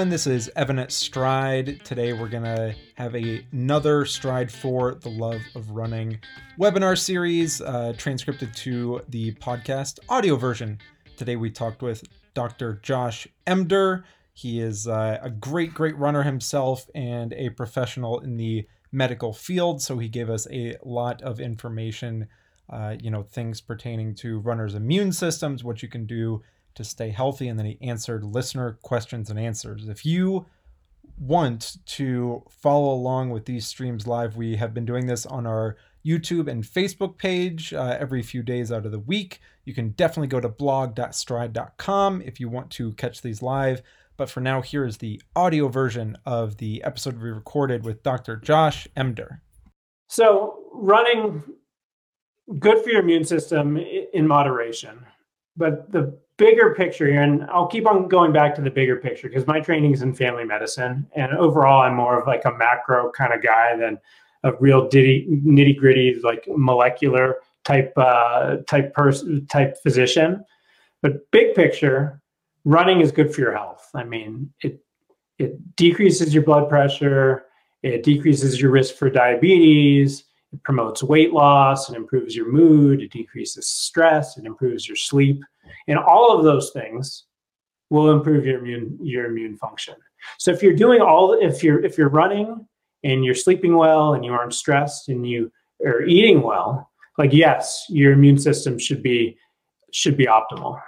everyone. This is Evan at Stryd. Today we're going to have a, another Stryd for the Love of Running webinar series, uh, transcripted to the podcast audio version. Today we talked with Dr. Josh Emdur. He is uh, a great, great runner himself and a professional in the medical field. So he gave us a lot of information, uh, you know, things pertaining to runners' immune systems, what you can do to stay healthy. And then he answered listener questions and answers. If you want to follow along with these streams live, we have been doing this on our YouTube and Facebook page uh, every few days out of the week. You can definitely go to blog.stryd.com if you want to catch these live. But for now, here is the audio version of the episode we recorded with Dr. Josh Emdur. So, running good for your immune system in moderation. But the bigger picture here, and I'll keep on going back to the bigger picture because my training is in family medicine, and overall, I'm more of like a macro kind of guy than a real nitty gritty like molecular type uh, type person type physician. But big picture, running is good for your health. I mean, it it decreases your blood pressure, it decreases your risk for diabetes, it promotes weight loss, it improves your mood, it decreases stress, it improves your sleep. And all of those things will improve your immune your immune function. So if you're doing all if you're if you're running and you're sleeping well and you aren't stressed and you are eating well, like yes, your immune system should be should be optimal.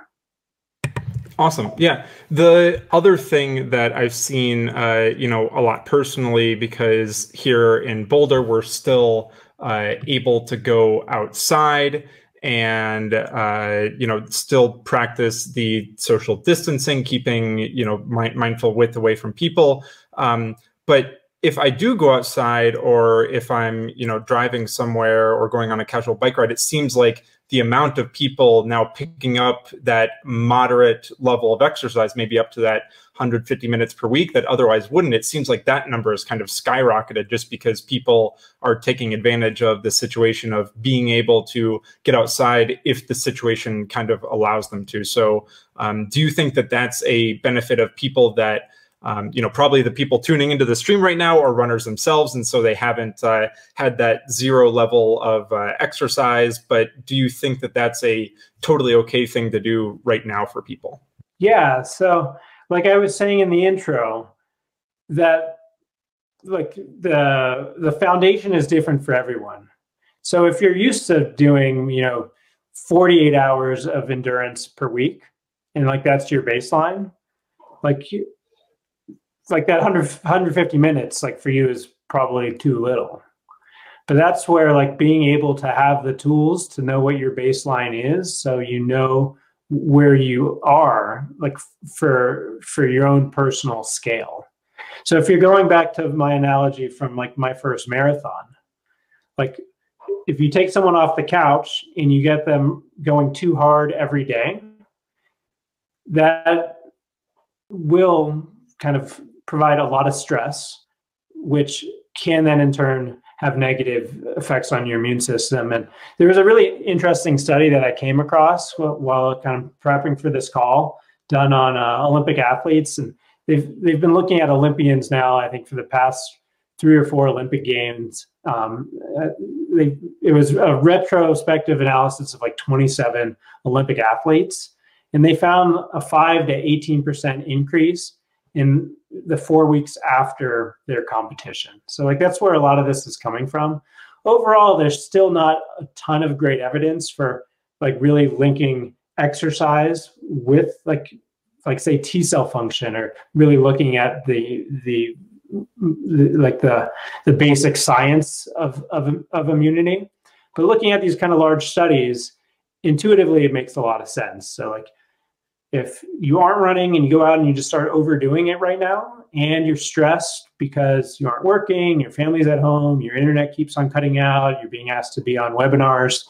Awesome. Yeah. The other thing that I've seen, uh, you know, a lot personally, because here in Boulder, we're still uh, able to go outside and uh, you know still practice the social distancing keeping you know mi- mindful width away from people. Um, but if i do go outside or if i'm you know driving somewhere or going on a casual bike ride it seems like the amount of people now picking up that moderate level of exercise, maybe up to that 150 minutes per week that otherwise wouldn't, it seems like that number has kind of skyrocketed just because people are taking advantage of the situation of being able to get outside if the situation kind of allows them to. So, um, do you think that that's a benefit of people that? Um, you know, probably the people tuning into the stream right now are runners themselves, and so they haven't uh, had that zero level of uh, exercise. But do you think that that's a totally okay thing to do right now for people? Yeah. So, like I was saying in the intro, that like the the foundation is different for everyone. So if you're used to doing, you know, 48 hours of endurance per week, and like that's your baseline, like like that 100, 150 minutes like for you is probably too little. But that's where like being able to have the tools to know what your baseline is so you know where you are like for for your own personal scale. So if you're going back to my analogy from like my first marathon like if you take someone off the couch and you get them going too hard every day that will kind of provide a lot of stress, which can then in turn have negative effects on your immune system. And there was a really interesting study that I came across while kind of prepping for this call, done on uh, Olympic athletes, and they've they've been looking at Olympians now. I think for the past three or four Olympic games, um, uh, they, it was a retrospective analysis of like 27 Olympic athletes, and they found a five to 18 percent increase in the four weeks after their competition. So like that's where a lot of this is coming from. Overall, there's still not a ton of great evidence for like really linking exercise with like like say T cell function or really looking at the the, the like the the basic science of, of of immunity. But looking at these kind of large studies, intuitively it makes a lot of sense. So like if you aren't running and you go out and you just start overdoing it right now and you're stressed because you aren't working your family's at home your internet keeps on cutting out you're being asked to be on webinars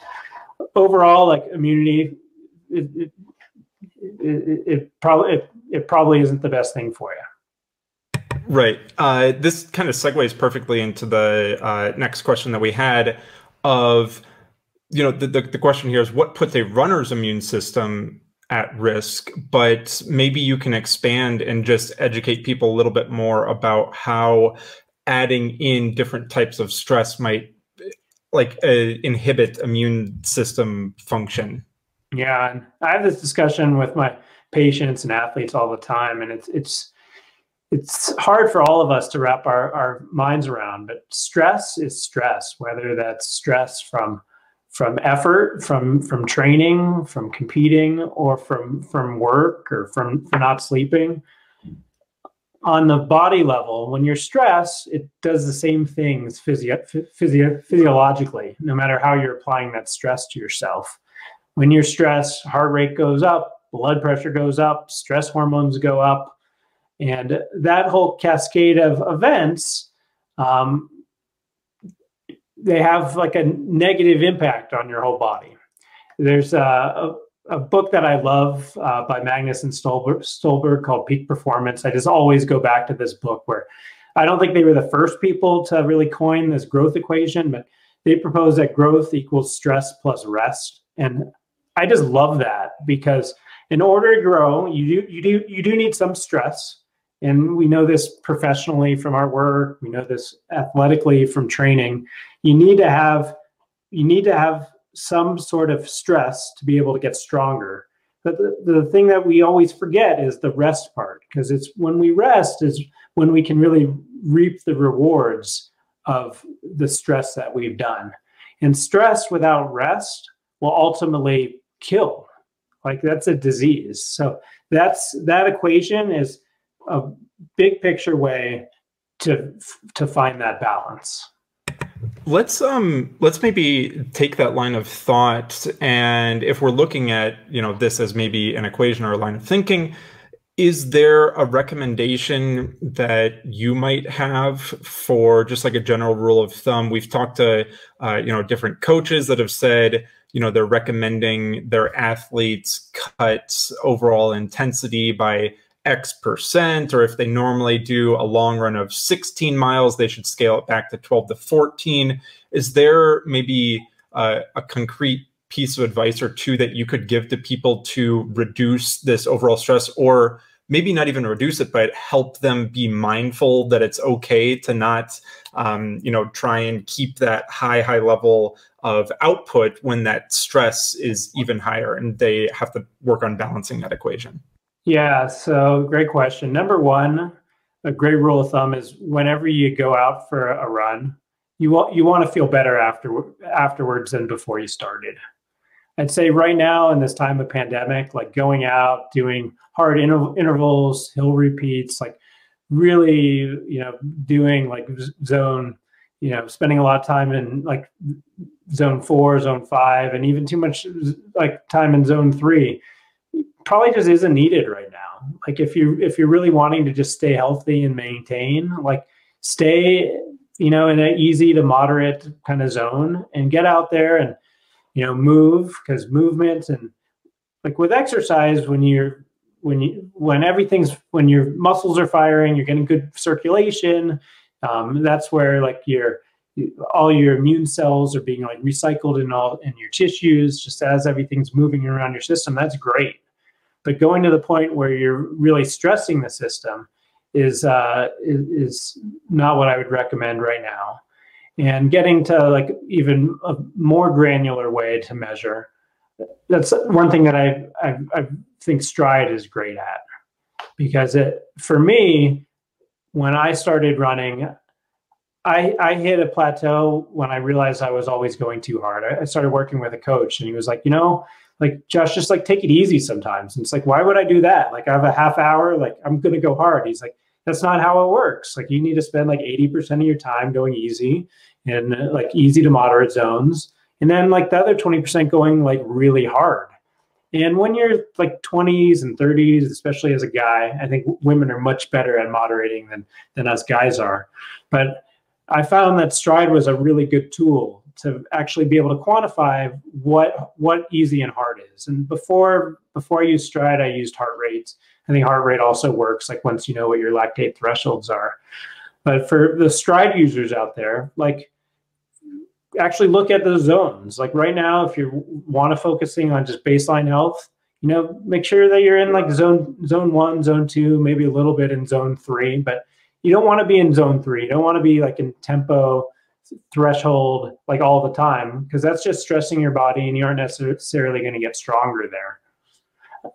overall like immunity it, it, it, it probably it, it probably isn't the best thing for you. Right. Uh, this kind of segues perfectly into the uh, next question that we had of you know the, the, the question here is what puts a runner's immune system at risk, but maybe you can expand and just educate people a little bit more about how adding in different types of stress might like uh, inhibit immune system function. Yeah, I have this discussion with my patients and athletes all the time, and it's it's it's hard for all of us to wrap our, our minds around. But stress is stress, whether that's stress from from effort, from from training, from competing, or from from work or from, from not sleeping. On the body level, when you're stressed, it does the same things physio- physio- physiologically, no matter how you're applying that stress to yourself. When you're stressed, heart rate goes up, blood pressure goes up, stress hormones go up, and that whole cascade of events um, they have like a negative impact on your whole body. There's a, a, a book that I love uh, by Magness and Stulberg, Stulberg called Peak Performance. I just always go back to this book where I don't think they were the first people to really coin this growth equation, but they propose that growth equals stress plus rest. And I just love that because in order to grow, you do you do you do need some stress. And we know this professionally from our work, we know this athletically from training. You need to have you need to have some sort of stress to be able to get stronger. But the, the thing that we always forget is the rest part because it's when we rest is when we can really reap the rewards of the stress that we've done. And stress without rest will ultimately kill. Like that's a disease. So that's that equation is a big picture way to to find that balance Let's um let's maybe take that line of thought and if we're looking at, you know, this as maybe an equation or a line of thinking, is there a recommendation that you might have for just like a general rule of thumb? We've talked to uh, you know different coaches that have said, you know, they're recommending their athletes cut overall intensity by X percent, or if they normally do a long run of 16 miles, they should scale it back to 12 to 14. Is there maybe uh, a concrete piece of advice or two that you could give to people to reduce this overall stress, or maybe not even reduce it, but help them be mindful that it's okay to not, um, you know, try and keep that high, high level of output when that stress is even higher and they have to work on balancing that equation? Yeah, so great question. Number one, a great rule of thumb is whenever you go out for a run, you want you want to feel better after afterwards than before you started. I'd say right now in this time of pandemic, like going out, doing hard inter- intervals, hill repeats, like really, you know, doing like zone, you know, spending a lot of time in like zone four, zone five, and even too much like time in zone three probably just isn't needed right now. Like if you if you're really wanting to just stay healthy and maintain, like stay, you know, in an easy to moderate kind of zone and get out there and you know move because movement and like with exercise when you're when you when everything's when your muscles are firing, you're getting good circulation. Um, that's where like your all your immune cells are being like recycled in all in your tissues just as everything's moving around your system that's great but going to the point where you're really stressing the system is uh, is, not what I would recommend right now. And getting to like even a more granular way to measure. That's one thing that I, I, I think Stryd is great at because it for me when I started running, I, I hit a plateau when I realized I was always going too hard. I, I started working with a coach, and he was like, you know, like Josh, just like take it easy sometimes. And it's like, why would I do that? Like I have a half hour, like I'm gonna go hard. He's like, that's not how it works. Like you need to spend like 80% of your time going easy and like easy to moderate zones. And then like the other 20% going like really hard. And when you're like 20s and 30s, especially as a guy, I think women are much better at moderating than than us guys are. But I found that Stryd was a really good tool to actually be able to quantify what what easy and hard is. And before before I used Stryd, I used heart rates. I think heart rate also works like once you know what your lactate thresholds are. But for the Stryd users out there, like actually look at the zones. Like right now, if you want to focusing on just baseline health, you know, make sure that you're in like zone zone one, zone two, maybe a little bit in zone three, but you don't want to be in zone three. You don't want to be like in tempo threshold like all the time because that's just stressing your body and you aren't necessarily going to get stronger there.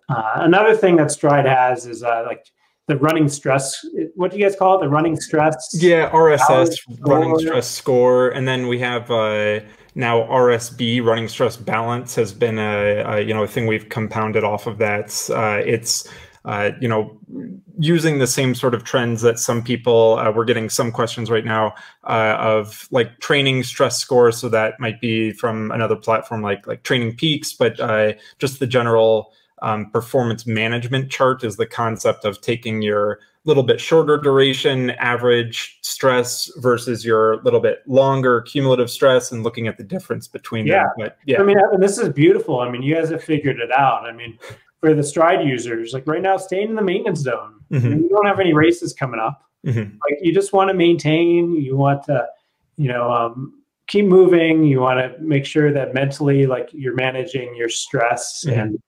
Uh, another thing that Stryd has is uh, like the running stress. What do you guys call it? The running stress. Yeah, RSS running stress score, and then we have uh, now RSB running stress balance has been a, a, you know a thing we've compounded off of that. Uh, it's uh, you know, using the same sort of trends that some people uh, we're getting some questions right now uh, of like training stress scores. So that might be from another platform like like Training Peaks, but uh, just the general um, performance management chart is the concept of taking your little bit shorter duration average stress versus your little bit longer cumulative stress and looking at the difference between yeah. them. But yeah, I mean, this is beautiful. I mean, you guys have figured it out. I mean, for the Stryd users, like right now, staying in the maintenance zone. Mm-hmm. you don't have any races coming up. Mm-hmm. Like you just want to maintain. You want to, you know, um, keep moving. You want to make sure that mentally, like you're managing your stress mm-hmm. and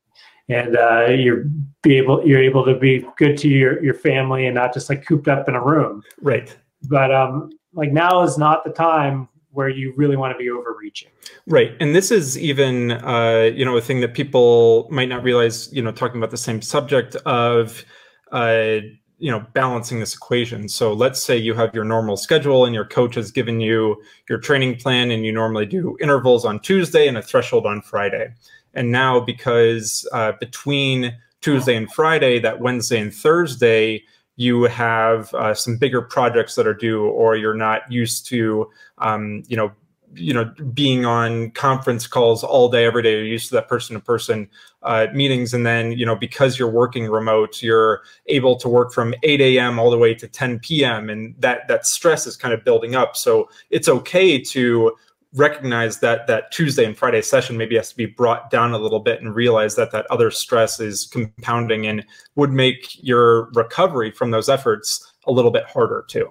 and uh, you're be able you're able to be good to your your family and not just like cooped up in a room. Right. But um, like now is not the time where you really want to be overreaching. Right. And this is even, uh, you know, a thing that people might not realize, you know, talking about the same subject of, uh, you know, balancing this equation. So let's say you have your normal schedule and your coach has given you your training plan and you normally do intervals on Tuesday and a threshold on Friday. And now because uh, between Tuesday and Friday, that Wednesday and Thursday, you have uh, some bigger projects that are due, or you're not used to, um, you know, you know, being on conference calls all day, every day. You're used to that person-to-person uh, meetings, and then you know, because you're working remote, you're able to work from 8 a.m. all the way to 10 p.m., and that that stress is kind of building up. So it's okay to recognize that that Tuesday and Friday session maybe has to be brought down a little bit and realize that that other stress is compounding and would make your recovery from those efforts a little bit harder too.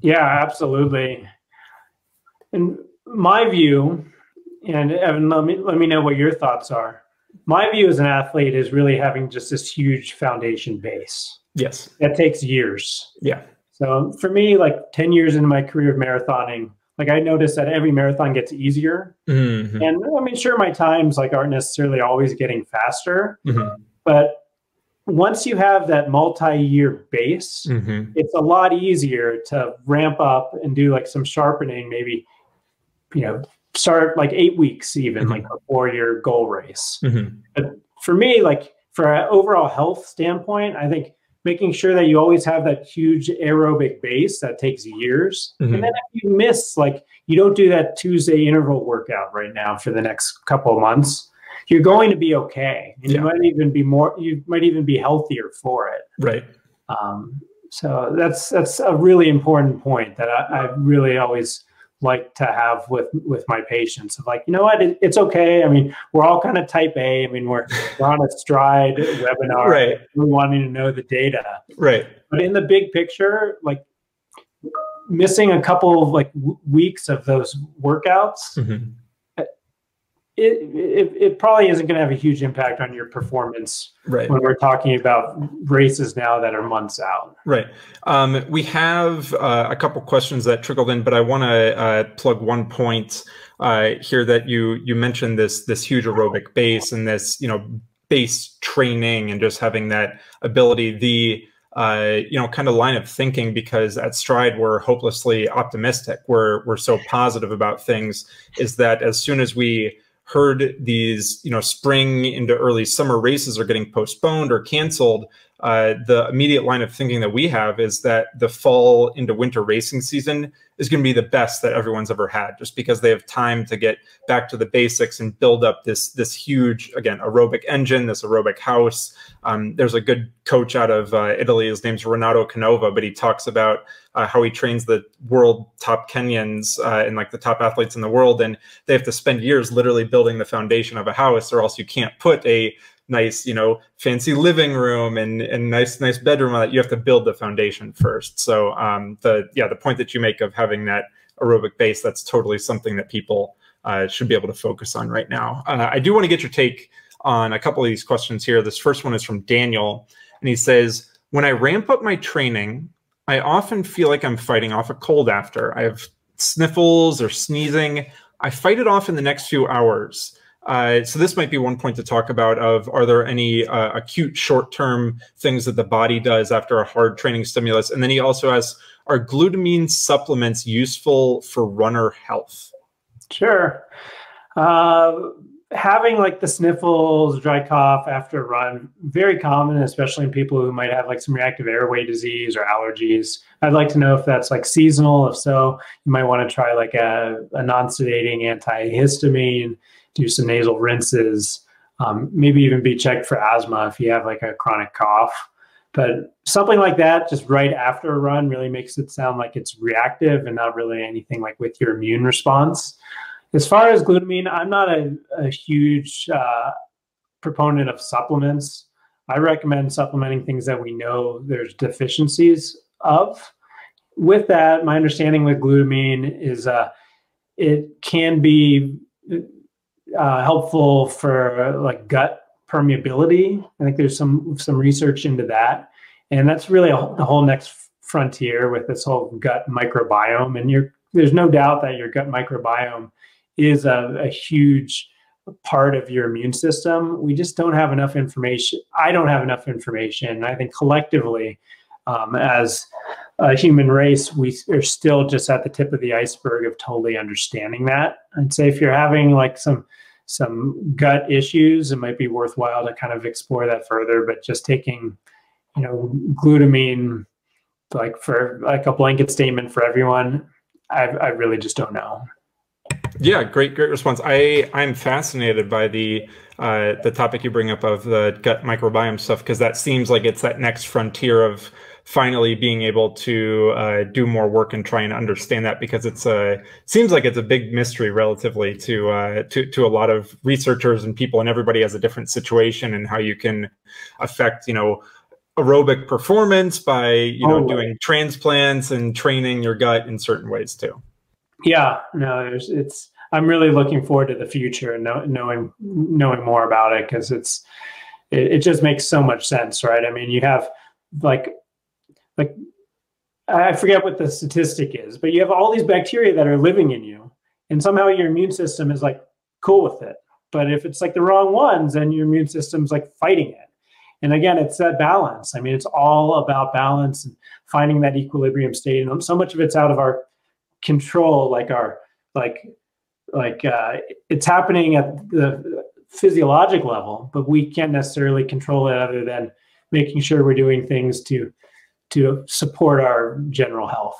Yeah, absolutely. In my view, and Evan, let me let me know what your thoughts are. My view as an athlete is really having just this huge foundation base. Yes. That takes years. Yeah. So for me, like 10 years into my career of marathoning, like I noticed that every marathon gets easier. Mm-hmm. And I mean, sure, my times like aren't necessarily always getting faster, mm-hmm. but once you have that multi-year base, mm-hmm. it's a lot easier to ramp up and do like some sharpening, maybe, you know, start like eight weeks even mm-hmm. like before your goal race. Mm-hmm. But for me, like for an overall health standpoint, I think making sure that you always have that huge aerobic base that takes years. Mm-hmm. And then if you miss, like you don't do that Tuesday interval workout right now for the next couple of months, you're going to be okay. And yeah. you might even be more, you might even be healthier for it. Right. Um, so that's that's a really important point that I, I really always like to have with with my patients of like you know what? It, it's okay. I mean we're all kind of type a. I mean we're we're on a Stryd webinar. Right. We're wanting to know the data. Right. But in the big picture like missing a couple of like w- weeks of those workouts mm-hmm it, it, it probably isn't going to have a huge impact on your performance right. when we're talking about races now that are months out. Right. Um, we have uh, a couple questions that trickled in, but I want to uh, plug one point uh, here that you you mentioned this this huge aerobic base and this you know base training and just having that ability. The uh, you know, kind of line of thinking because at Stryd we're hopelessly optimistic. We're we're so positive about things. Is that as soon as we heard these, you know, spring into early summer races are getting postponed or canceled, uh, the immediate line of thinking that we have is that the fall into winter racing season is going to be the best that everyone's ever had, just because they have time to get back to the basics and build up this this huge again aerobic engine, this aerobic house. Um, there's a good coach out of uh, Italy. His name's Renato Canova, but he talks about uh, how he trains the world top Kenyans uh, and like the top athletes in the world, and they have to spend years literally building the foundation of a house, or else you can't put a nice, you know, fancy living room and and nice nice bedroom that. You have to build the foundation first. So um, the yeah, the point that you make of having that aerobic base, that's totally something that people uh, should be able to focus on right now. Uh, I do want to get your take on a couple of these questions here. This first one is from Daniel, and he says, When I ramp up my training, I often feel like I'm fighting off a cold after. I have sniffles or sneezing. I fight it off in the next few hours. Uh, so this might be one point to talk about of are there any uh, acute short-term things that the body does after a hard training stimulus? And then he also asks are glutamine supplements useful for runner health? Sure. Uh, having like the sniffles dry cough after a run very common especially in people who might have like some reactive airway disease or allergies. I'd like to know if that's like seasonal. If so you might want to try like a, a non-sedating antihistamine do some nasal rinses, um, maybe even be checked for asthma if you have like a chronic cough. But something like that, just right after a run, really makes it sound like it's reactive and not really anything like with your immune response. As far as glutamine, I'm not a, a huge uh, proponent of supplements. I recommend supplementing things that we know there's deficiencies of. With that, my understanding with glutamine is uh, it can be uh, helpful for like gut permeability. I think there's some some research into that, and that's really a, the whole next frontier with this whole gut microbiome. And you're, there's no doubt that your gut microbiome is a, a huge part of your immune system. We just don't have enough information. I don't have enough information. I think collectively, um, as a human race, we are still just at the tip of the iceberg of totally understanding that. I'd say if you're having like some some gut issues, it might be worthwhile to kind of explore that further. But just taking, you know, glutamine like for like a blanket statement for everyone, I, I really just don't know. Yeah, great, great response. I I'm fascinated by the uh, the topic you bring up of the gut microbiome stuff because that seems like it's that next frontier of finally being able to uh, do more work and try and understand that because it's a seems like it's a big mystery relatively to uh, to to a lot of researchers and people and everybody has a different situation and how you can affect you know aerobic performance by you know oh, doing transplants and training your gut in certain ways too. Yeah, no, it's I'm really looking forward to the future and know, knowing knowing more about it because it's it, it just makes so much sense, right? I mean, you have like like I forget what the statistic is, but you have all these bacteria that are living in you, and somehow your immune system is like cool with it. But if it's like the wrong ones, then your immune system's like fighting it. And again, it's that balance. I mean, it's all about balance and finding that equilibrium state. And so much of it's out of our control, like our like like uh, it's happening at the physiologic level, but we can't necessarily control it other than making sure we're doing things to to support our general health.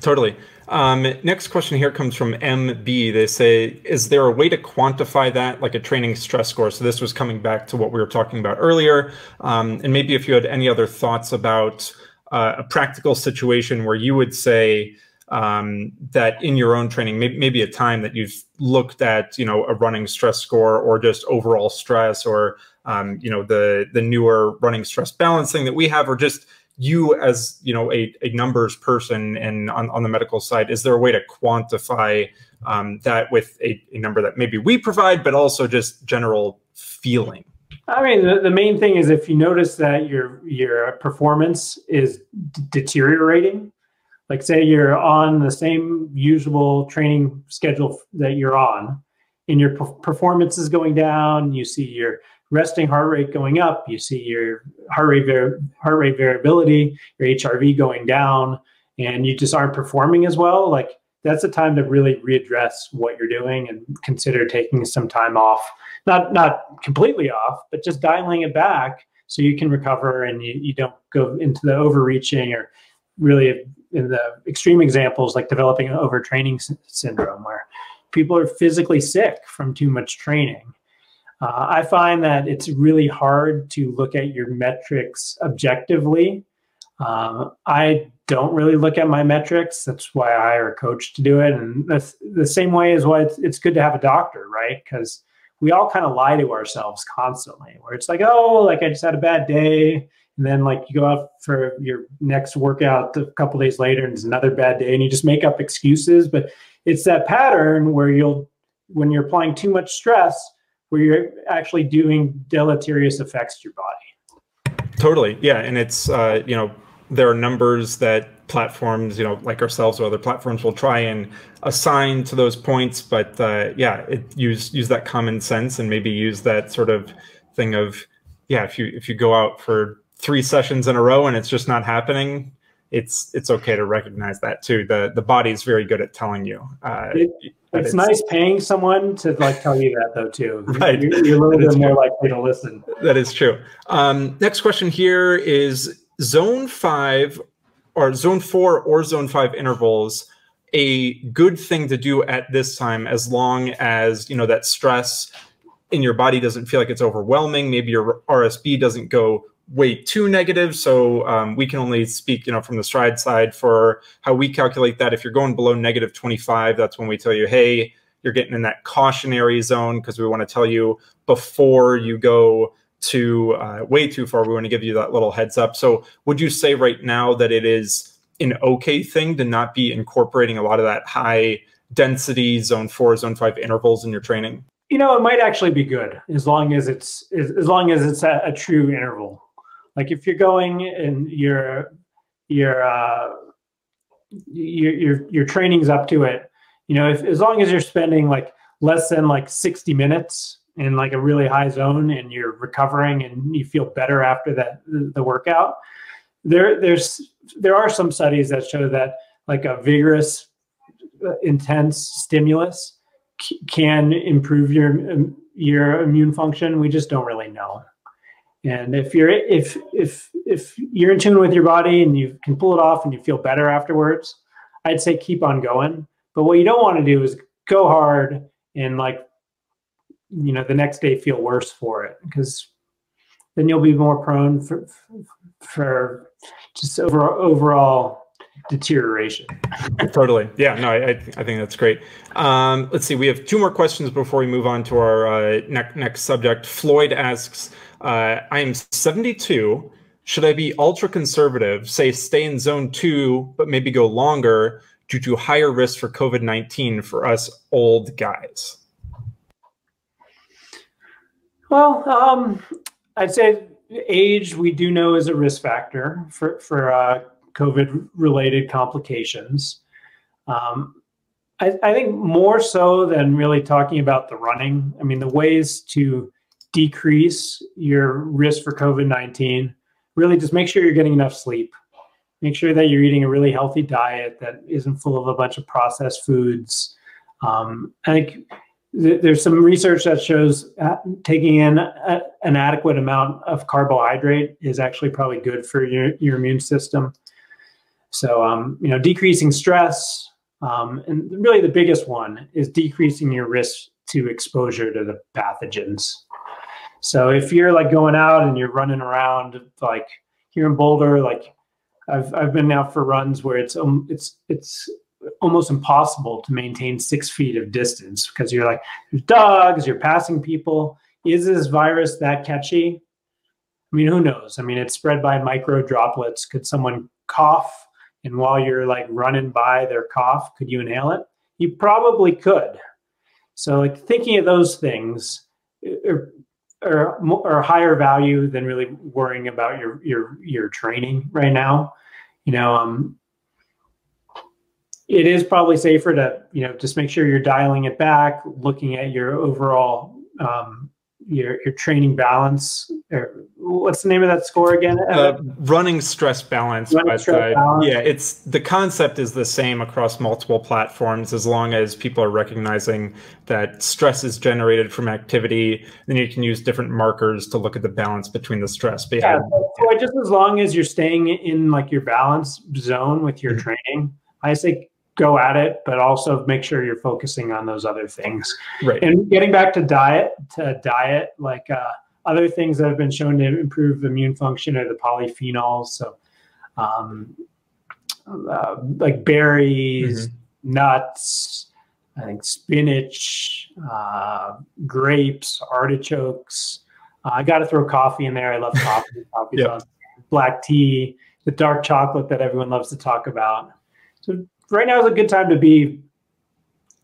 Totally. Um, next question here comes from MB. They say, is there a way to quantify that, like a training stress score? So this was coming back to what we were talking about earlier. Um, and maybe if you had any other thoughts about uh, a practical situation where you would say um, that in your own training, maybe, maybe a time that you've looked at, you know, a running stress score or just overall stress or, um, you know, the the newer running stress balancing that we have, or just you as you know a, a numbers person and on, on the medical side is there a way to quantify um, that with a, a, number that maybe we provide but also just general feeling? I mean the, the main thing is if you notice that your your performance is d- deteriorating like say you're on the same usual training schedule that you're on and your performance is going down you see your resting heart rate going up, you see your heart rate var- heart rate variability, your HRV going down, and you just aren't performing as well. Like that's the time to really readdress what you're doing and consider taking some time off. Not not completely off, but just dialing it back so you can recover and you, you don't go into the overreaching or really in the extreme examples like developing an overtraining s- syndrome where people are physically sick from too much training uh, I find that it's really hard to look at your metrics objectively. Uh, I don't really look at my metrics. That's why I hire a coach to do it. And that's the same way as why it's, it's good to have a doctor, right? Because we all kind of lie to ourselves constantly, where it's like, oh, like I just had a bad day. And then like you go out for your next workout a couple days later and it's another bad day and you just make up excuses. But it's that pattern where you'll, when you're applying too much stress, where you're actually doing deleterious effects to your body. Totally, yeah, and it's uh, you know there are numbers that platforms, you know, like ourselves or other platforms will try and assign to those points, but uh, yeah, it use use that common sense and maybe use that sort of thing of yeah, if you if you go out for three sessions in a row and it's just not happening, it's it's okay to recognize that too. The the body is very good at telling you. Uh, it, it's, it's, nice paying someone to like tell you that though too. Right, you're, you're a little bit more likely to listen. That is true. Um, next question here is zone five or zone four or zone five intervals a good thing to do at this time as long as you know that stress in your body doesn't feel like it's overwhelming maybe your rsb doesn't go way too negative. So um, we can only speak, you know, from the Stryd side for how we calculate that. If you're going below negative 25, that's when we tell you, hey, you're getting in that cautionary zone because we want to tell you before you go to uh, way too far. We want to give you that little heads up. So would you say right now that it is an okay thing to not be incorporating a lot of that high density zone four, zone five intervals in your training? You know, it might actually be good as long as it's as, long as it's a, a true interval like if you're going and your your uh, your your training's up to it, you know, if as long as you're spending like less than like 60 minutes in like a really high zone and you're recovering and you feel better after that the workout, there there's there are some studies that show that like a vigorous uh, intense stimulus can improve your your immune function. We just don't really know and if you're if if if you're in tune with your body and you can pull it off and you feel better afterwards, I'd say keep on going. But what you don't want to do is go hard and like you know the next day feel worse for it because then you'll be more prone for for just over, overall deterioration. totally. Yeah. No, I, I think that's great. Um, let's see. We have two more questions before we move on to our uh, next next subject. Floyd asks, uh, I am 72. Should I be ultra conservative, say stay in zone two, but maybe go longer due to higher risk for COVID 19 for us old guys? Well, um, I'd say age we do know is a risk factor for, for uh, COVID related complications. Um, I, I, think more so than really talking about the running. I mean, the ways to decrease your risk for COVID 19, really just make sure you're getting enough sleep. Make sure that you're eating a really healthy diet that isn't full of a bunch of processed foods. Um, I think th- there's some research that shows taking in a, an adequate amount of carbohydrate is actually probably good for your, your immune system. So, um, you know, decreasing stress, um, and really the biggest one is decreasing your risk to exposure to the pathogens. So if you're like going out and you're running around like here in Boulder, like I've I've been out for runs where it's um it's it's almost impossible to maintain six feet of distance because you're like dogs, you're passing people. Is this virus that catchy? I mean, who knows? I mean, it's spread by micro droplets. Could someone cough and while you're like running by their cough, could you inhale it? You probably could. So like thinking of those things are, are higher value than really worrying about your your your training right now. You know, um, it is probably safer to you know just make sure you're dialing it back, looking at your overall um, your your training balance or what's the name of that score again uh, running stress balance running but stress uh, balance. yeah it's the concept is the same across multiple platforms as long as people are recognizing that stress is generated from activity then you can use different markers to look at the balance between the stress but yeah, so just as long as you're staying in like your balance zone with your mm-hmm. training i say go at it, but also make sure you're focusing on those other things. Right. And getting back to diet, to diet, like uh, other things that have been shown to improve immune function are the polyphenols. So, um, uh, like berries, mm-hmm. nuts, I think spinach, uh, grapes, artichokes. Uh, I got to throw coffee in there. I love coffee. Coffee, yep. black tea, the dark chocolate that everyone loves to talk about. So right now is a good time to be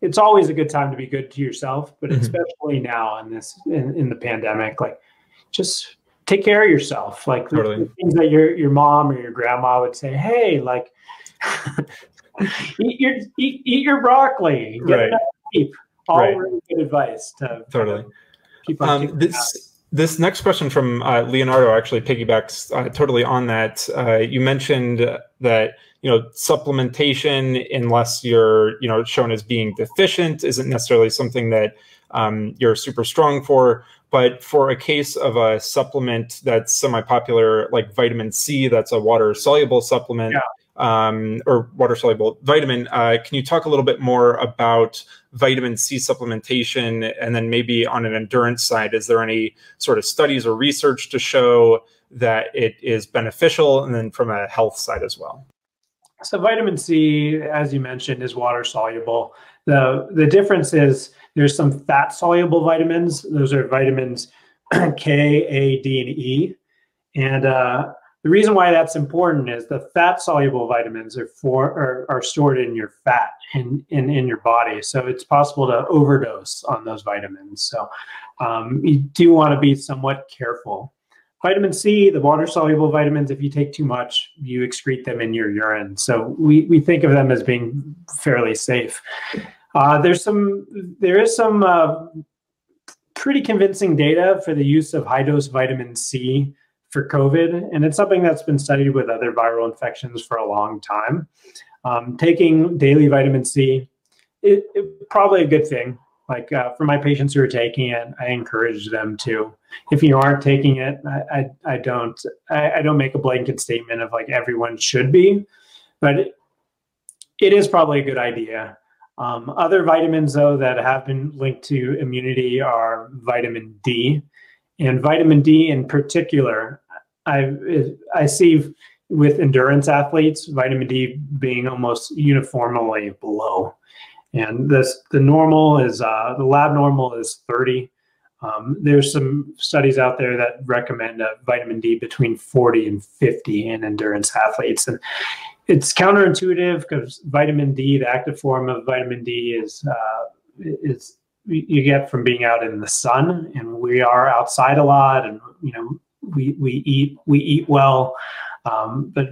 it's always a good time to be good to yourself, but mm-hmm. especially now in this in, in, the pandemic, like just take care of yourself. Like totally. the, things that your your mom or your grandma would say, hey, like eat your eat, eat your broccoli, get right. enough sleep. All right. really good advice to totally um, this. This next question from uh, Leonardo actually piggybacks uh, totally on that. Uh, you mentioned that you know supplementation, unless you're you know shown as being deficient, isn't necessarily something that um, you're super strong for. But for a case of a supplement that's semi-popular, like vitamin C, that's a water-soluble supplement. Yeah um, or water soluble vitamin. Uh, can you talk a little bit more about vitamin C supplementation? And then maybe on an endurance side, is there any sort of studies or research to show that it is beneficial? And then from a health side as well. So vitamin C, as you mentioned, is water soluble. The, the difference is there's some fat soluble vitamins. Those are vitamins K, A, D, and E. And uh, the reason why that's important is the fat soluble vitamins are for are, are stored in your fat in, in in your body, so it's possible to overdose on those vitamins. So um, you do want to be somewhat careful. Vitamin C, the water soluble vitamins, if you take too much, you excrete them in your urine. So we, we think of them as being fairly safe. Uh, there's some there is some uh, pretty convincing data for the use of high dose vitamin C for COVID, and it's something that's been studied with other viral infections for a long time. Um, taking daily vitamin C, it, it, probably a good thing. Like uh, for my patients who are taking it, I encourage them to. If you aren't taking it, I, I, I don't I, I, don't make a blanket statement of like everyone should be, but it, it is probably a good idea. Um, other vitamins though that have been linked to immunity are vitamin D, and vitamin D in particular I I see with endurance athletes, vitamin D being almost uniformly below, and this the normal is uh, the lab normal is 30. Um, there's some studies out there that recommend vitamin D between 40 and 50 in endurance athletes, and it's counterintuitive because vitamin D, the active form of vitamin D, is uh, is you get from being out in the sun, and we are outside a lot, and you know we we eat we eat well, um, but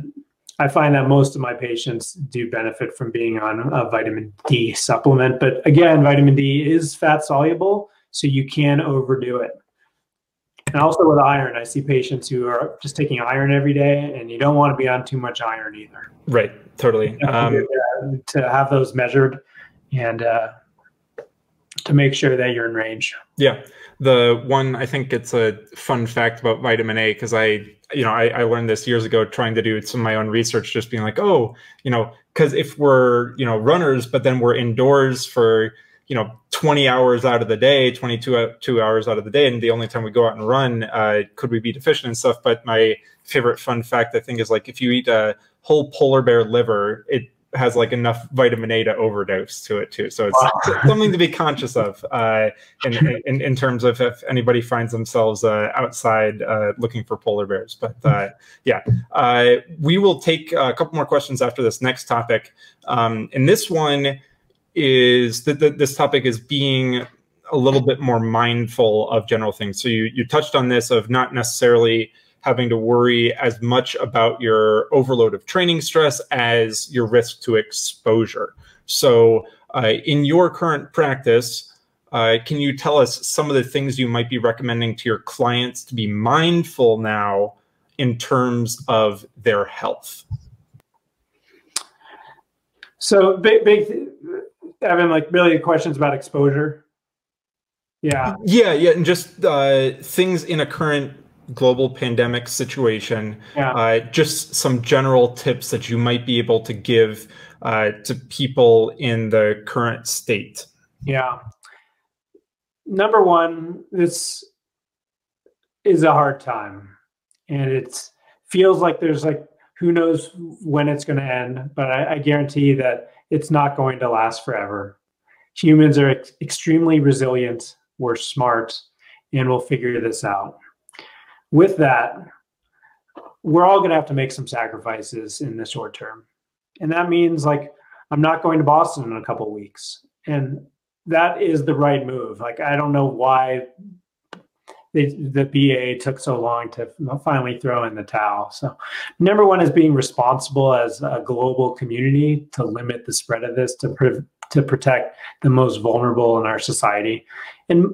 I find that most of my patients do benefit from being on a vitamin D supplement. But again, vitamin D is fat soluble, so you can overdo it. And also with iron, I see patients who are just taking iron every day, and you don't want to be on too much iron either. Right, totally. Um, to have those measured and uh, to make sure that you're in range. Yeah the one i think it's a fun fact about vitamin a because i you know I, I, learned this years ago trying to do some of my own research just being like oh you know because if we're you know runners but then we're indoors for you know 20 hours out of the day 22 uh, two hours out of the day and the only time we go out and run uh, could we be deficient and stuff but my favorite fun fact i think is like if you eat a whole polar bear liver it has like enough vitamin A to overdose to it too. So it's wow. something to be conscious of uh, in, in, in terms of if anybody finds themselves uh, outside uh, looking for polar bears. But uh, yeah, uh, we will take a couple more questions after this next topic. Um, and this one is that this topic is being a little bit more mindful of general things. So you you touched on this of not necessarily having to worry as much about your overload of training stress as your risk to exposure. So, uh, in your current practice, uh, can you tell us some of the things you might be recommending to your clients to be mindful now in terms of their health? So, big, big, Evan, like really questions about exposure. Yeah. Yeah. Yeah. And just uh, things in a current global pandemic situation, yeah. uh, just some general tips that you might be able to give uh, to people in the current state? Yeah. Number one, this is a hard time, and it feels like there's like who knows when it's going to end, but I, I, guarantee that it's not going to last forever. Humans are ex- extremely resilient. We're smart, and we'll figure this out with that, we're all going to have to make some sacrifices in the short term. And that means like I'm not going to Boston in a couple weeks. and that is the right move. Like I don't know why they, the BA took so long to finally throw in the towel. So, number one is being responsible as a global community to limit the spread of this to to protect the most vulnerable in our society. And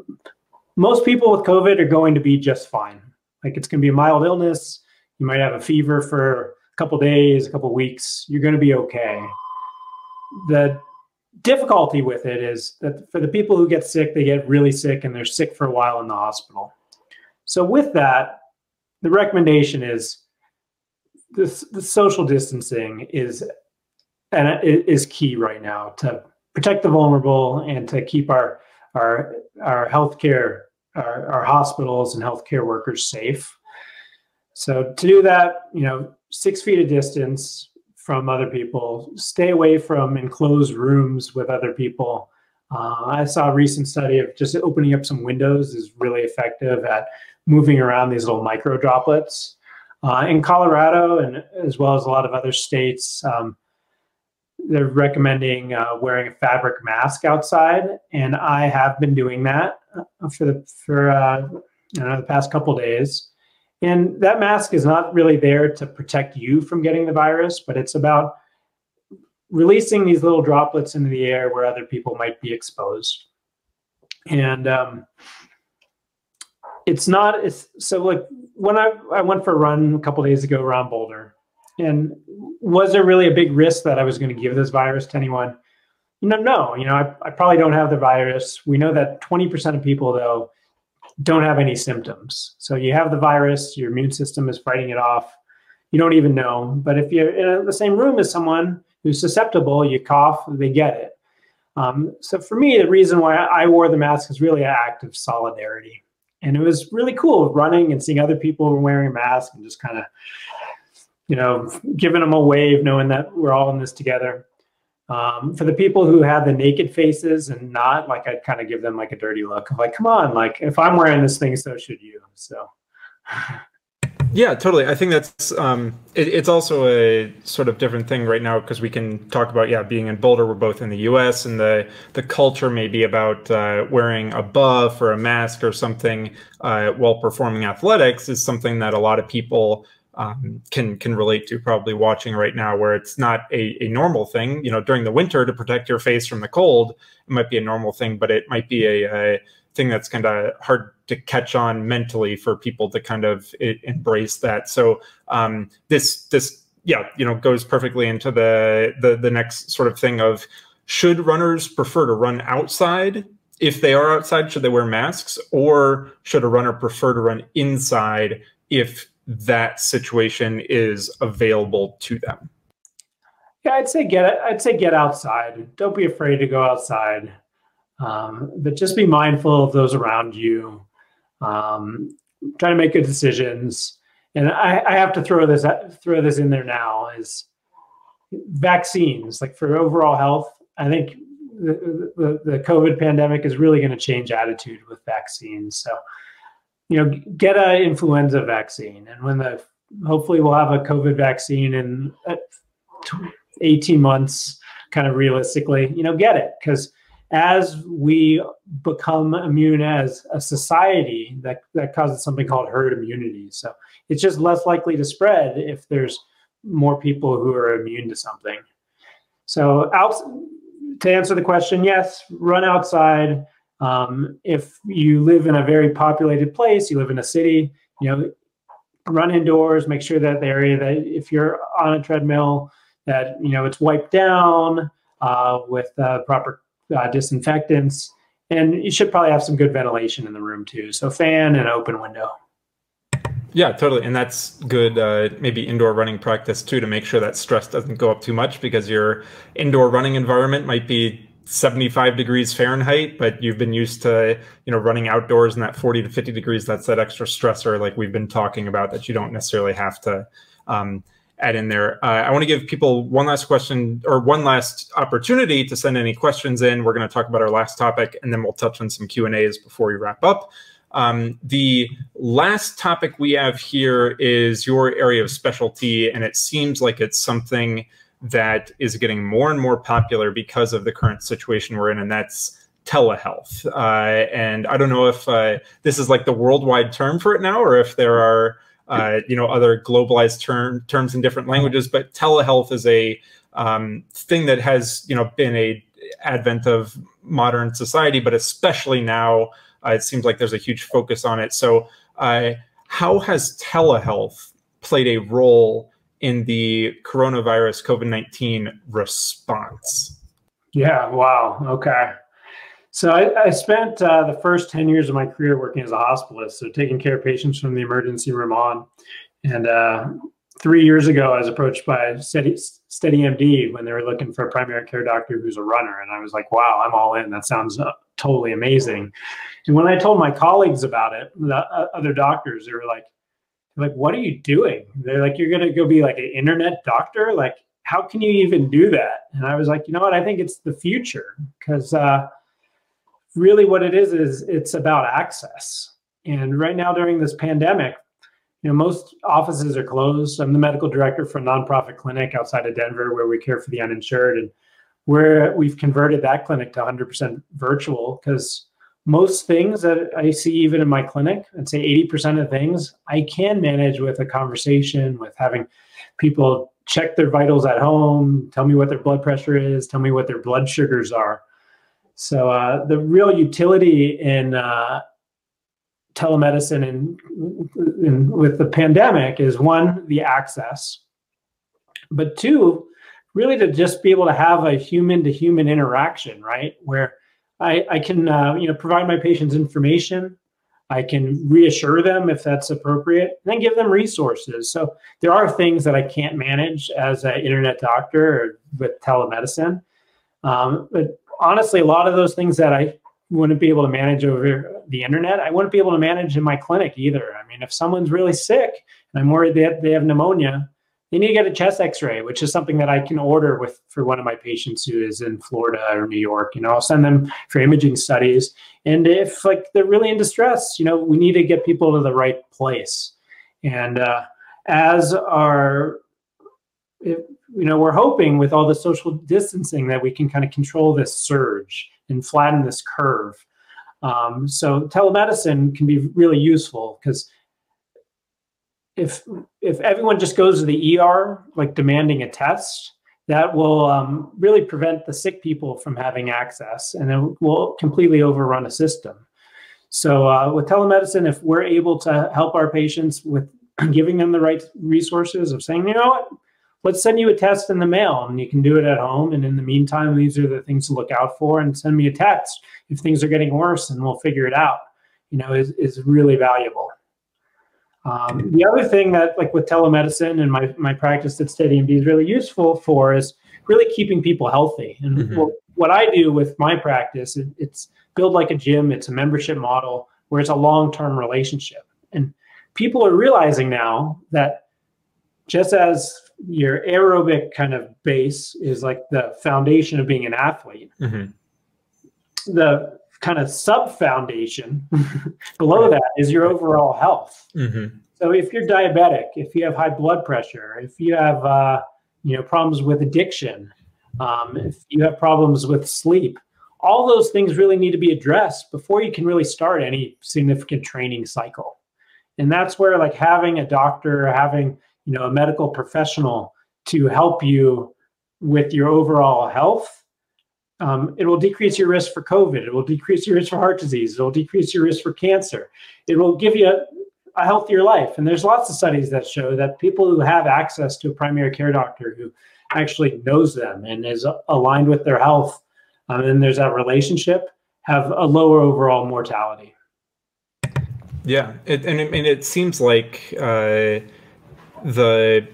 most people with COVID are going to be just fine. Like it's going to be a mild illness. You might have a fever for a couple days, a couple weeks. You're going to be okay. The difficulty with it is that for the people who get sick, they get really sick and they're sick for a while in the hospital. So with that, the recommendation is this, the social distancing is and is key right now to protect the vulnerable and to keep our our our healthcare our, our hospitals and healthcare workers safe. So to do that, you know, six feet of distance from other people, stay away from enclosed rooms with other people. Uh, I saw a recent study of just opening up some windows is really effective at moving around these little micro droplets. Uh, in Colorado, and as well as a lot of other states, um, they're recommending uh, wearing a fabric mask outside, and I have been doing that uh, for the for uh, you know, the past couple days. And that mask is not really there to protect you from getting the virus, but it's about releasing these little droplets into the air where other people might be exposed. And um, it's not it's so like when I, I went for a run a couple days ago around Boulder, and was there really a big risk that I was going to give this virus to anyone? Know, no. You know, I, I probably don't have the virus. We know that 20% of people though don't have any symptoms. So you have the virus, your immune system is fighting it off. You don't even know. But if you're in the same room as someone who's susceptible, you cough, they get it. Um, so for me, the reason why I wore the mask is really an act of solidarity and it was really cool running and seeing other people wearing masks and just kind of you know giving them a wave knowing that we're all in this together. Um, for the people who had the naked faces and not like i'd kind of give them like a dirty look of like come on like if i'm wearing this thing so should you so Yeah, totally. I think that's um, it, it's also a sort of different thing right now because we can talk about yeah being in Boulder. We're both in the U.S. and the the culture may be about uh, wearing a buff or a mask or something uh, while performing athletics is something that a lot of people um, can can relate to probably watching right now where it's not a, a normal thing you know during the winter to protect your face from the cold it might be a normal thing but it might be a, a thing that's kind of hard to catch on mentally for people to kind of embrace that. So um, this this yeah you know goes perfectly into the, the the next sort of thing of should runners prefer to run outside if they are outside? Should they wear masks? Or should a runner prefer to run inside if that situation is available to them? Yeah i'd say get i'd say get outside. Don't be afraid to go outside um, but just be mindful of those around you. Um, try to make good decisions. And I, I have to throw this throw this in there now is vaccines. Like for overall health, I think the, the, the COVID pandemic is really going to change attitude with vaccines. So, you know, get an influenza vaccine, and when the hopefully we'll have a COVID vaccine in uh, 18 months, kind of realistically, you know, get it because as we become immune as a society, that, that causes something called herd immunity. So it's just less likely to spread if there's more people who are immune to something. So out, to answer the question, yes, run outside. Um, if you live in a very populated place, you live in a city, you know, run indoors, make sure that the area that if you're on a treadmill, that, you know, it's wiped down uh, with uh, proper uh, disinfectants, and you should probably have some good ventilation in the room too. So fan and open window. Yeah, totally, and that's good. Uh, maybe indoor running practice too to make sure that stress doesn't go up too much because your indoor running environment might be 75 degrees Fahrenheit, but you've been used to, you know, running outdoors in that 40 to 50 degrees. That's that extra stressor, like we've been talking about, that you don't necessarily have to um, add in there. Uh, I want to give people one last question or one last opportunity to send any questions in. We're going to talk about our last topic, and then we'll touch on some Q and A's before we wrap up. Um, the last topic we have here is your area of specialty, and it seems like it's something that is getting more and more popular because of the current situation we're in, and that's telehealth. Uh, and I don't know if uh, this is like the worldwide term for it now, or if there are uh, you know other globalized term, terms in different languages. But telehealth is a um, thing that has you know been a advent of modern society, but especially now, uh, it seems like there's a huge focus on it. So, uh, how has telehealth played a role in the coronavirus COVID 19 response? Yeah, wow. Okay. So I, I spent uh, the first 10 years of my career working as a hospitalist, so taking care of patients from the emergency room on. And uh, three years ago, I was approached by Steady, SteadyMD when they were looking for a primary care doctor who's a runner. And I was like, wow, I'm all in. That sounds uh, totally amazing. And when I told my colleagues about it, the uh, other doctors, they were like, like, what are you doing? They're like, you're going to go be like an internet doctor? Like, how can you even do that? And I was like, you know what? I think it's the future because uh, really what it is is it's about access. And right now during this pandemic, you know, most offices are closed. I'm the medical director for a nonprofit clinic outside of Denver where we care for the uninsured, and where we've converted that clinic to 100% virtual because most things that I see even in my clinic, I'd say 80% of things I can manage with a conversation, with having people check their vitals at home, tell me what their blood pressure is, tell me what their blood sugars are. So uh, the real utility in uh, telemedicine and, with the pandemic is one, the access, but two, really to just be able to have a human to human interaction, right? Where I, I can uh, you know provide my patients information. I can reassure them if that's appropriate, and then give them resources. So there are things that I can't manage as an internet doctor or with telemedicine. Um, but honestly, a lot of those things that I wouldn't be able to manage over the internet, I wouldn't be able to manage in my clinic either. I mean, if someone's really sick and I'm worried that they have pneumonia, they need to get a chest x-ray which is something that i can order with for one of my patients who is in florida or new york. You know i'll send them for imaging studies. And if like they're really in distress you know we need to get people to the right place. And uh, as our you know, we're hoping with all the social distancing that we can kind of control this surge and flatten this curve. Um, so telemedicine can be really useful because if if everyone just goes to the ER like demanding a test, that will um, really prevent the sick people from having access, and it will completely overrun a system. So uh, with telemedicine, if we're able to help our patients with giving them the right resources of saying, you know what, let's send you a test in the mail and you can do it at home. And in the meantime, these are the things to look out for and send me a text if things are getting worse and we'll figure it out, you know, is, is really valuable. Um, the other thing that like with telemedicine and my, my practice at SteadyMD is really useful for is really keeping people healthy. And mm-hmm. what, what, I do with my practice, it, it's build like a gym. It's a membership model where it's a long-term relationship. And people are realizing now that just as your aerobic kind of base is like the foundation of being an athlete. Mm-hmm. The kind of sub foundation below that is your overall health. Mm-hmm. So if you're diabetic, if you have high blood pressure, if you have uh, you know problems with addiction, um, if you have problems with sleep, all those things really need to be addressed before you can really start any significant training cycle. And that's where like having a doctor, having you know a medical professional to help you with your overall health um, it will decrease your risk for covid. It will decrease your risk for heart disease. It will decrease your risk for cancer. It will give you a, a healthier life. And there's lots of studies that show that people who have access to a primary care doctor who actually knows them and is aligned with their health um, and there's that relationship have a lower overall mortality. Yeah it, and, it, and it seems like uh the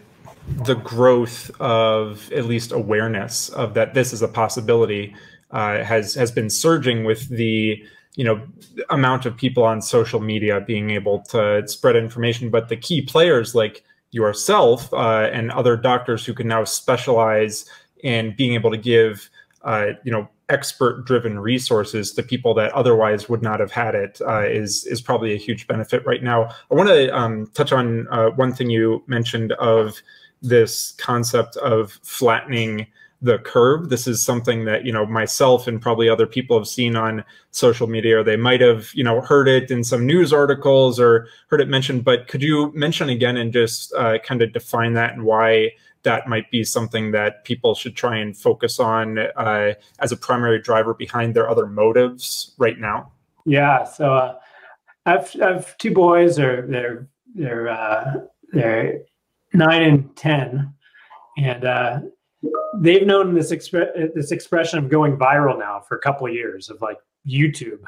the growth of at least awareness of that this is a possibility uh, has has been surging with the you know amount of people on social media being able to spread information. But the key players like yourself uh, and other doctors who can now specialize in being able to give uh, you know expert driven resources to people that otherwise would not have had it uh, is is probably a huge benefit right now. I want to um, touch on uh, one thing you mentioned of this concept of flattening the curve. This is something that, you know, myself and probably other people have seen on social media, or they might have, you know, heard it in some news articles or heard it mentioned. But could you mention again and just uh, kind of define that and why that might be something that people should try and focus on uh, as a primary driver behind their other motives right now? Yeah. So uh, I've, I've two boys, or they're, they're, uh, they're nine and 10. And, uh, they've known this this expression of going viral now for a couple of years of like YouTube.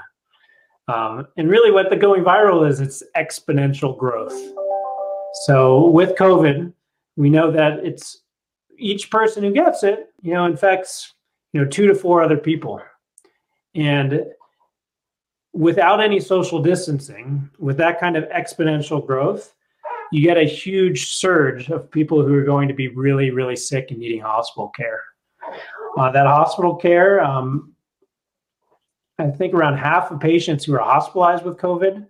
Um, and really, what the going viral is, it's exponential growth. So with COVID, we know that it's each person who gets it, you know, infects you know two to four other people, and without any social distancing, with that kind of exponential growth, you get a huge surge of people who are going to be really, really sick and needing hospital care. Uh, that hospital care, um, I think around half of patients who are hospitalized with COVID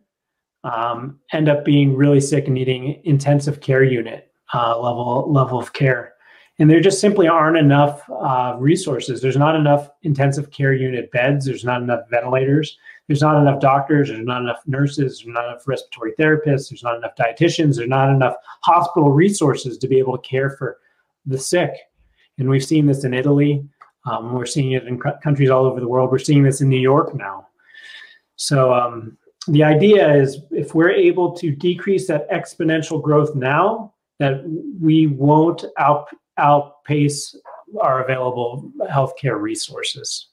um, end up being really sick and needing intensive care unit uh, level level of care. And there just simply aren't enough uh, resources. There's not enough intensive care unit beds. There's not enough ventilators there's not enough doctors, there's not enough nurses, there's not enough respiratory therapists, there's not enough dietitians, there's not enough hospital resources to be able to care for the sick. And we've seen this in Italy. Um, we're seeing it in countries all over the world. We're seeing this in New York now. So um, the idea is if we're able to decrease that exponential growth now, that we won't out, outpace our available healthcare resources.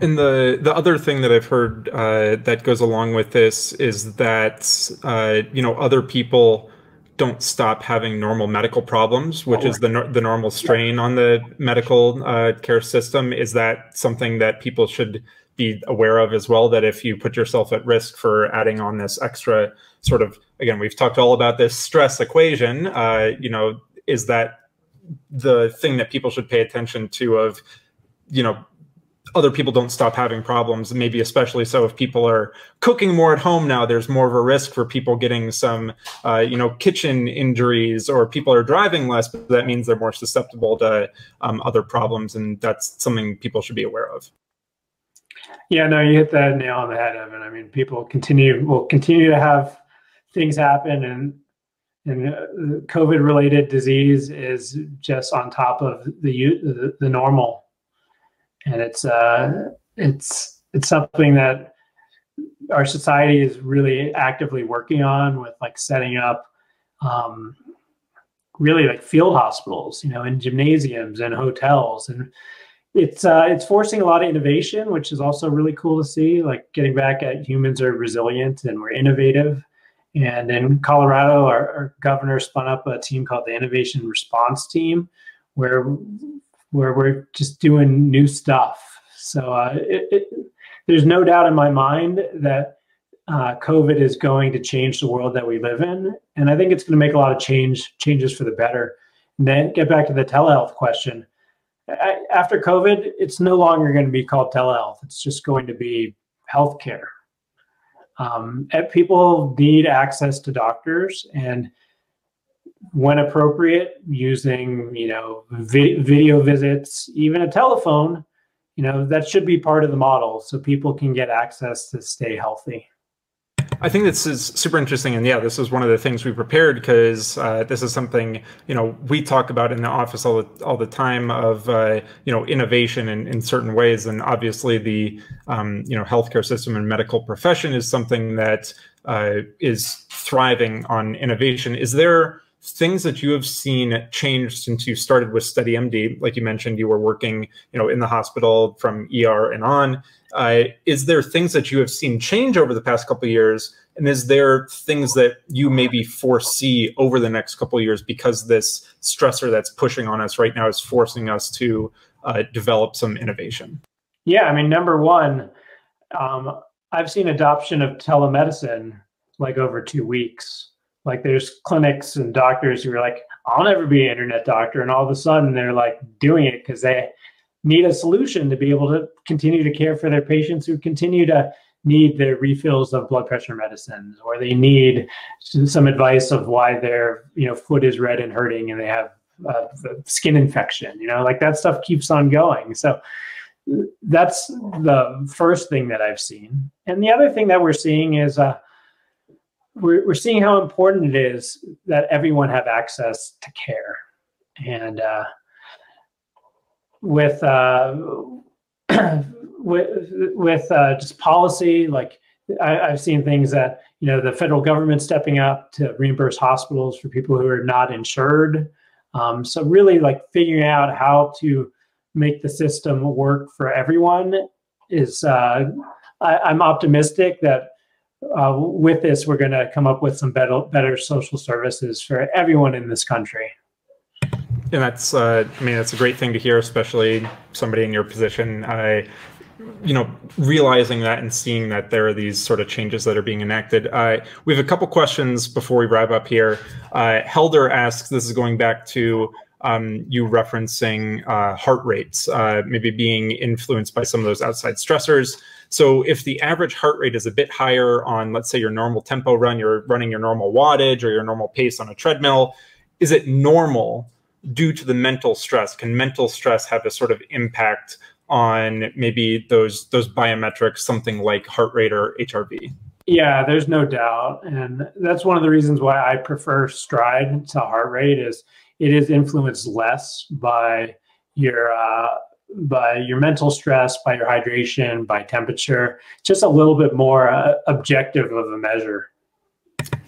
And the the other thing that I've heard uh, that goes along with this is that uh, you know other people don't stop having normal medical problems, which is the the normal strain on the medical uh, care system. Is that something that people should be aware of as well? That if you put yourself at risk for adding on this extra sort of again, we've talked all about this stress equation. Uh, you know, is that the thing that people should pay attention to? Of you know other people don't stop having problems maybe especially so if people are cooking more at home now there's more of a risk for people getting some uh, you know kitchen injuries or people are driving less but that means they're more susceptible to um, other problems and that's something people should be aware of yeah no you hit that nail on the head evan. I mean people continue will continue to have things happen and and uh, covid related disease is just on top of the the, the normal. And it's uh, it's it's something that our society is really actively working on with like setting up um, really like field hospitals, you know, in gymnasiums and hotels, and it's uh, it's forcing a lot of innovation, which is also really cool to see. Like getting back at humans are resilient and we're innovative. And in Colorado, our, our governor spun up a team called the Innovation Response Team, where where we're just doing new stuff. So uh, it, it, there's no doubt in my mind that uh, COVID is going to change the world that we live in, and I think it's going to make a lot of change changes for the better. And then get back to the telehealth question. After COVID, it's no longer going to be called telehealth. It's just going to be healthcare. Um, people need access to doctors, and when appropriate, using you know vi- video visits, even a telephone, you know that should be part of the model, so people can get access to stay healthy. I think this is super interesting, and yeah, this is one of the things we prepared because uh, this is something you know we talk about in the office all the all the time of uh, you know innovation in, in certain ways, and obviously the um, you know healthcare system and medical profession is something that uh, is thriving on innovation. Is there things that you have seen change since you started with SteadyMD? Like you mentioned, you were working, you know, in the hospital from ER and on. Uh, is there things that you have seen change over the past couple years? And is there things that you maybe foresee over the next couple years because this stressor that's pushing on us right now is forcing us to uh, develop some innovation? Yeah, I mean, number one, um, I've seen adoption of telemedicine like over two weeks like there's clinics and doctors who are like, I'll never be an internet doctor. And all of a sudden they're like doing it because they need a solution to be able to continue to care for their patients who continue to need their refills of blood pressure medicines or they need some advice of why their you know foot is red and hurting and they have uh, skin infection. You know, like that stuff keeps on going. So that's the first thing that I've seen. And the other thing that we're seeing is uh, we're, we're seeing how important it is that everyone have access to care. And uh, with, uh, with, with uh, just policy, like I, I've seen things that, you know, the federal government stepping up to reimburse hospitals for people who are not insured. Um, so really like figuring out how to make the system work for everyone is uh, I, am optimistic that uh, with this we're going to come up with some better better social services for everyone in this country and that's uh, i mean that's a great thing to hear especially somebody in your position i you know realizing that and seeing that there are these sort of changes that are being enacted uh, we have a couple questions before we wrap up here uh, helder asks this is going back to um, you referencing uh, heart rates, uh, maybe being influenced by some of those outside stressors. So if the average heart rate is a bit higher on, let's say, your normal tempo run, you're running your normal wattage or your normal pace on a treadmill, is it normal due to the mental stress? Can mental stress have a sort of impact on maybe those those biometrics, something like heart rate or HRV? Yeah, there's no doubt, and that's one of the reasons why I prefer Stryd to heart rate is it is influenced less by your uh, by your mental stress, by your hydration, by temperature. Just a little bit more uh, objective of a measure.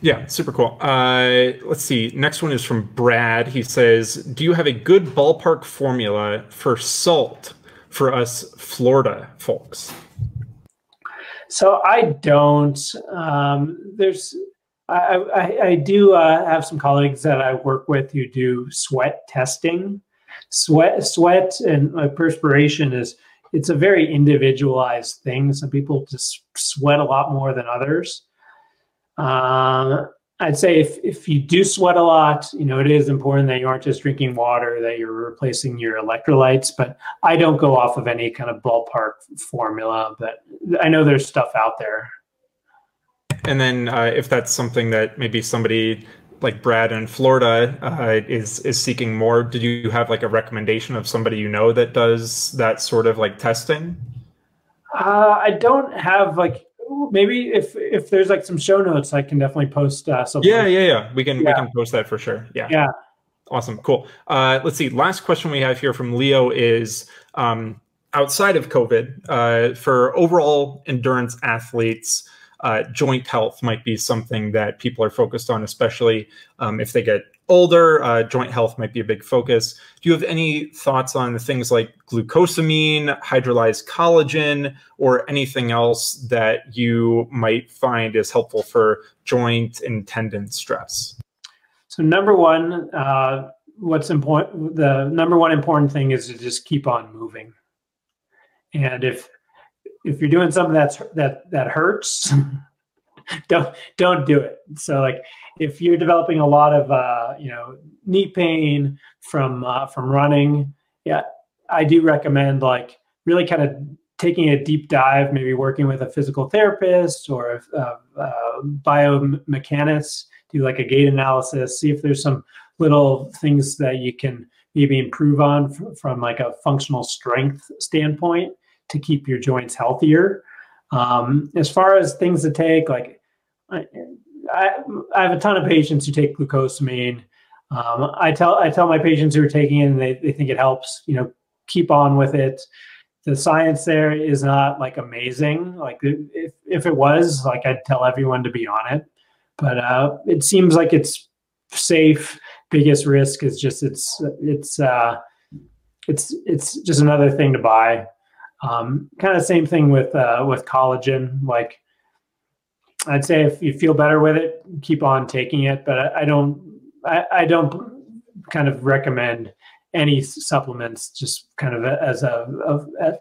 Yeah, super cool. Uh, let's see. Next one is from Brad. He says, "Do you have a good ballpark formula for salt for us Florida folks?" So I don't. Um, there's I, I, I do uh, have some colleagues that I work with who do sweat testing. Sweat, sweat, and uh, perspiration is it's a very individualized thing. Some people just sweat a lot more than others. Uh, I'd say if if you do sweat a lot, you know it is important that you aren't just drinking water, that you're replacing your electrolytes. But I don't go off of any kind of ballpark formula. But I know there's stuff out there. And then uh, if that's something that maybe somebody like Brad in Florida uh, is is seeking more, did you have like a recommendation of somebody you know that does that sort of like testing? Uh, I don't have like maybe if if there's like some show notes, I can definitely post. Uh, something. Yeah, yeah, yeah. We can yeah. we can post that for sure. Yeah. Yeah. Awesome. Cool. Uh, let's see. Last question we have here from Leo is um, outside of COVID uh, for overall endurance athletes uh, joint health might be something that people are focused on, especially um, if they get older. Uh, joint health might be a big focus. Do you have any thoughts on things like glucosamine, hydrolyzed collagen, or anything else that you might find is helpful for joint and tendon stress? So, number one, uh, what's important, the number one important thing is to just keep on moving. And if if you're doing something that's that that hurts don't don't do it so like if you're developing a lot of uh, you know knee pain from uh, from running yeah i do recommend like really kind of taking a deep dive maybe working with a physical therapist or a, a, a biomechanist do like a gait analysis see if there's some little things that you can maybe improve on from like a functional strength standpoint to keep your joints healthier. Um, as far as things to take, like I, I, have a ton of patients who take glucosamine. Um, I tell I tell my patients who are taking it and they, they think it helps, you know, keep on with it. The science there is not like amazing. Like if, if it was, like I'd tell everyone to be on it. But uh, it seems like it's safe. Biggest risk is just it's it's uh, it's it's just another thing to buy. Um, kind of same thing with uh, with collagen. Like I'd say if you feel better with it, keep on taking it. But I, I don't I, I, don't kind of recommend any supplements. Just kind of as a, a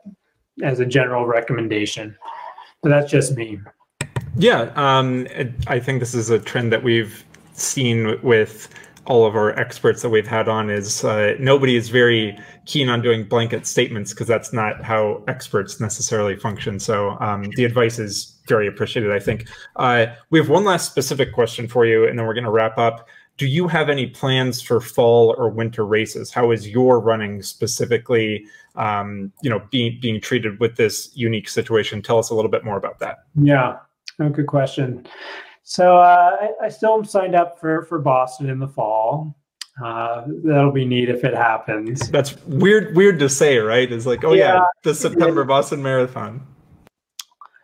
as a general recommendation. But that's just me. Yeah, um, I think this is a trend that we've seen with all of our experts that we've had on is uh, nobody is very keen on doing blanket statements because that's not how experts necessarily function. So um, the advice is very appreciated, I think. Uh, we have one last specific question for you, and then we're going to wrap up. do you have any plans for fall or winter races? How is your running specifically, um, you know, being being treated with this unique situation? Tell us a little bit more about that. Yeah, oh, good question. So uh, I, I, still am signed up for for Boston in the fall. Uh, that'll be neat if it happens. That's weird. Weird to say, right? It's like, oh yeah, yeah the September Boston Marathon.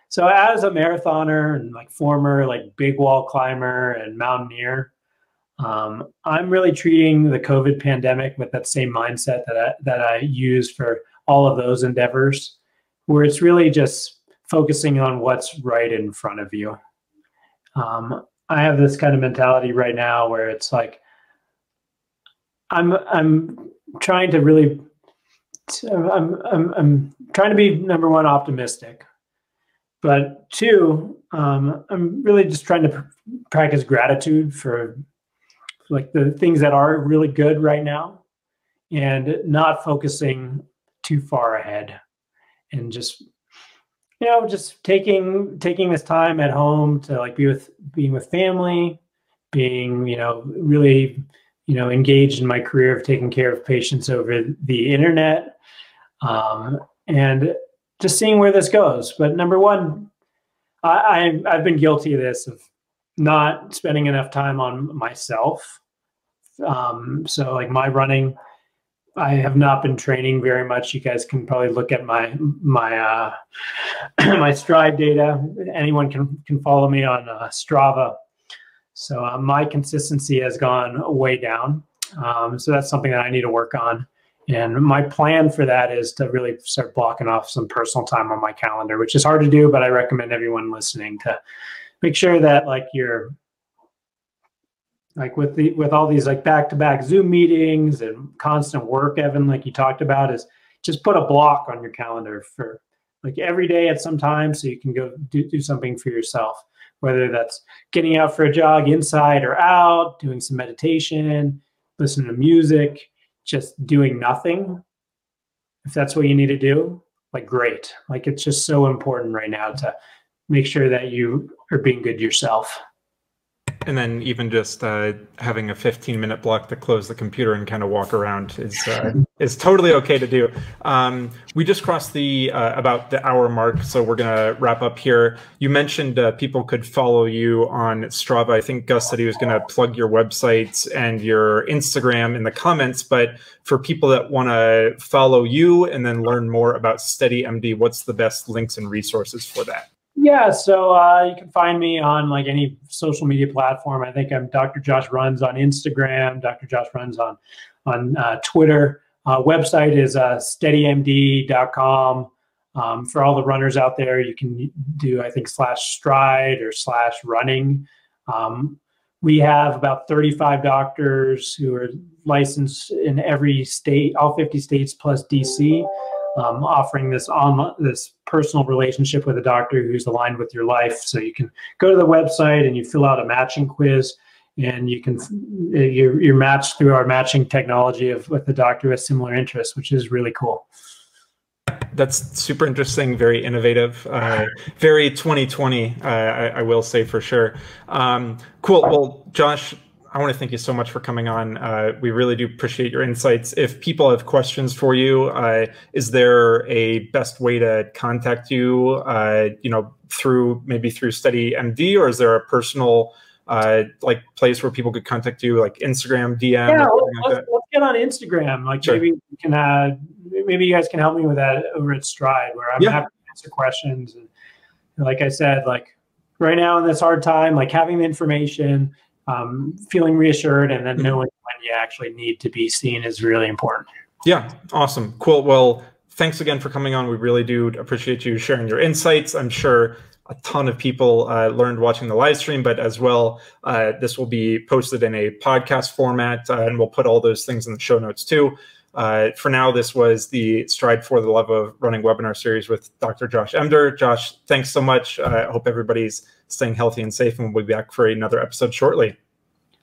So as a marathoner and like former like big wall climber and mountaineer, um, I'm really treating the COVID pandemic with that same mindset that I, that I use for all of those endeavors, where it's really just focusing on what's right in front of you. Um, I have this kind of mentality right now where it's like I'm I'm trying to really I'm I'm, I'm trying to be number one optimistic. But two, um, I'm really just trying to pr- practice gratitude for like the things that are really good right now and not focusing too far ahead and just you know just taking taking this time at home to like be with being with family being you know really you know engaged in my career of taking care of patients over the internet um, and just seeing where this goes. But number one, I, I have been guilty of this of not spending enough time on myself. Um, so like my running, I have not been training very much. You guys can probably look at my my uh, my Stryd data. Anyone can can follow me on uh, Strava. So uh, my consistency has gone way down. Um, so that's something that I need to work on. And my plan for that is to really start blocking off some personal time on my calendar, which is hard to do, but I recommend everyone listening to make sure that like you're like with the with all these like back-to-back Zoom meetings and constant work, Evan, like you talked about, is just put a block on your calendar for like every day at some time so you can go do, do something for yourself, whether that's getting out for a jog inside or out, doing some meditation, listening to music just doing nothing, if that's what you need to do, like great. Like it's just so important right now to make sure that you are being good yourself and then even just uh, having a 15 minute block to close the computer and kind of walk around is uh, is totally okay to do. Um, we just crossed the uh, about the hour mark, so we're gonna wrap up here. You mentioned uh, people could follow you on Strava. I think Gus said he was gonna plug your websites and your Instagram in the comments. But for people that want to follow you and then learn more about SteadyMD, what's the best links and resources for that? Yeah, so uh, you can find me on like any social media platform. I think I'm Dr. Josh Runs on Instagram. Dr. Josh Runs on on uh, Twitter. Uh, website is uh, steadymd.com. Um, for all the runners out there, you can do I think slash stryd or slash running. Um, we have about 35 doctors who are licensed in every state, all 50 states plus DC um, offering this on this personal relationship with a doctor who's aligned with your life. So you can go to the website and you fill out a matching quiz, and you can you're, you're matched through our matching technology of with the doctor with similar interests, which is really cool. That's super interesting, very innovative, uh, very 2020. Uh, I, I, will say for sure. Um, cool. Well, Josh, I want to thank you so much for coming on. Uh, we really do appreciate your insights. If people have questions for you, uh, is there a best way to contact you? Uh, you know, through maybe through SteadyMD, or is there a personal uh, like place where people could contact you, like Instagram, DM? Yeah, let's, like let's, get on Instagram. Like sure. maybe you can, uh, maybe you guys can help me with that over at Stryd, where I'm yeah. happy to answer questions. And like I said, like right now in this hard time, like having the information um, feeling reassured and then mm-hmm. knowing when you actually need to be seen is really important. Yeah, awesome. Cool. Well, thanks again for coming on. We really do appreciate you sharing your insights. I'm sure a ton of people uh, learned watching the live stream, but as well, uh, this will be posted in a podcast format, uh, and we'll put all those things in the show notes too. Uh, for now, this was the Stryd for the Love of Running webinar series with Dr. Josh Emdur. Josh, thanks so much. Uh, I uh, hope everybody's staying healthy and safe, and we'll be back for another episode shortly.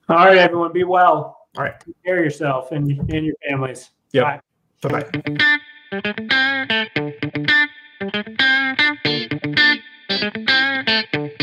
All right, everyone, be well. All right. Take care of yourself and, and your families. Yeah. Bye bye.